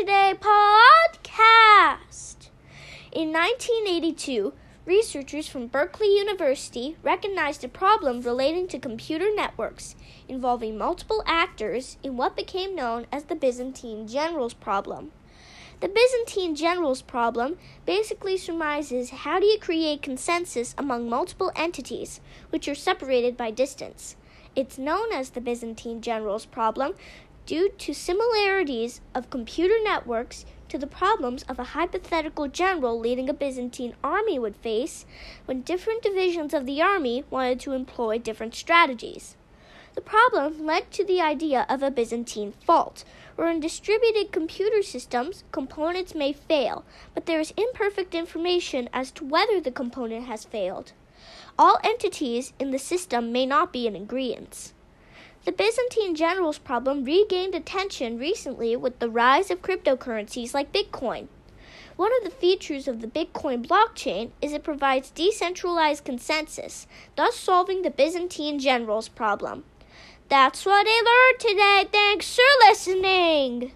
Today podcast. In 1982, researchers from Berkeley University recognized a problem relating to computer networks involving multiple actors in what became known as the Byzantine generals problem. The Byzantine generals problem basically surmises how do you create consensus among multiple entities which are separated by distance. It's known as the Byzantine generals problem due to similarities of computer networks to the problems of a hypothetical general leading a Byzantine army would face when different divisions of the army wanted to employ different strategies. The problem led to the idea of a Byzantine fault, where in distributed computer systems, components may fail, but there is imperfect information as to whether the component has failed. All entities in the system may not be in agreement. The Byzantine generals problem regained attention recently with the rise of cryptocurrencies like Bitcoin. One of the features of the Bitcoin blockchain is it provides decentralized consensus, thus solving the Byzantine generals problem. That's what I learned today. Thanks for listening.